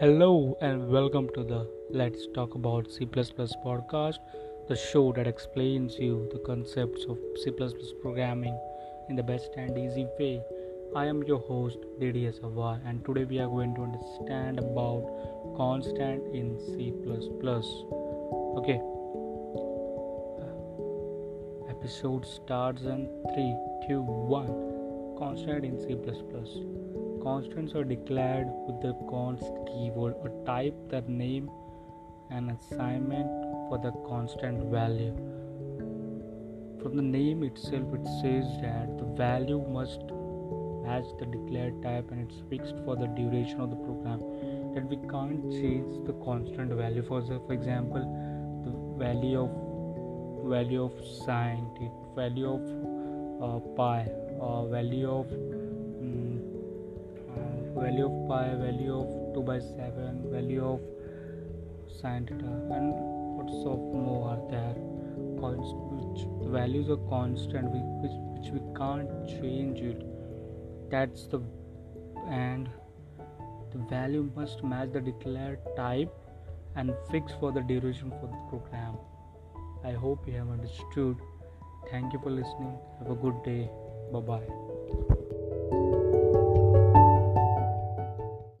Hello and welcome to the Let's Talk About C podcast, the show that explains you the concepts of C programming in the best and easy way. I am your host DDS Avar and today we are going to understand about constant in C++. Okay. Uh, episode starts in 3 2 1 constant in C++ Constants are declared with the const keyword, a type that name an assignment for the constant value. From the name itself, it says that the value must match the declared type and it's fixed for the duration of the program. That we can't change the constant value. For for example, the value of value of sine, value of uh, pi, uh, value of value of pi value of 2 by 7 value of sine theta and lots of more are there. Const- which values are constant which, which we can't change it. That's the and the value must match the declared type and fix for the duration for the program. I hope you have understood. Thank you for listening. Have a good day. Bye bye